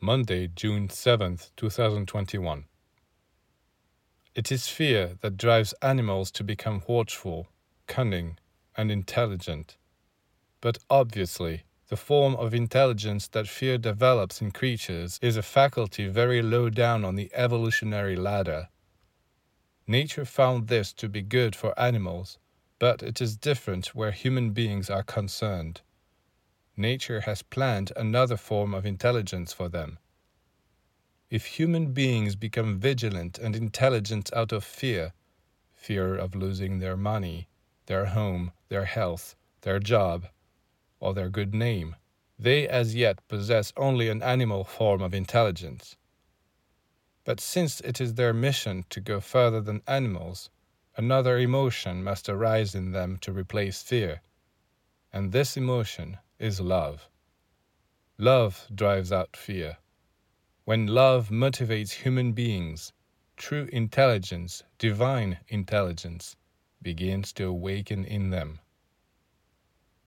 Monday, June 7th, 2021. It is fear that drives animals to become watchful, cunning, and intelligent. But obviously, the form of intelligence that fear develops in creatures is a faculty very low down on the evolutionary ladder. Nature found this to be good for animals, but it is different where human beings are concerned. Nature has planned another form of intelligence for them. If human beings become vigilant and intelligent out of fear, fear of losing their money, their home, their health, their job, or their good name, they as yet possess only an animal form of intelligence. But since it is their mission to go further than animals, another emotion must arise in them to replace fear. And this emotion is love. Love drives out fear. When love motivates human beings, true intelligence, divine intelligence, begins to awaken in them.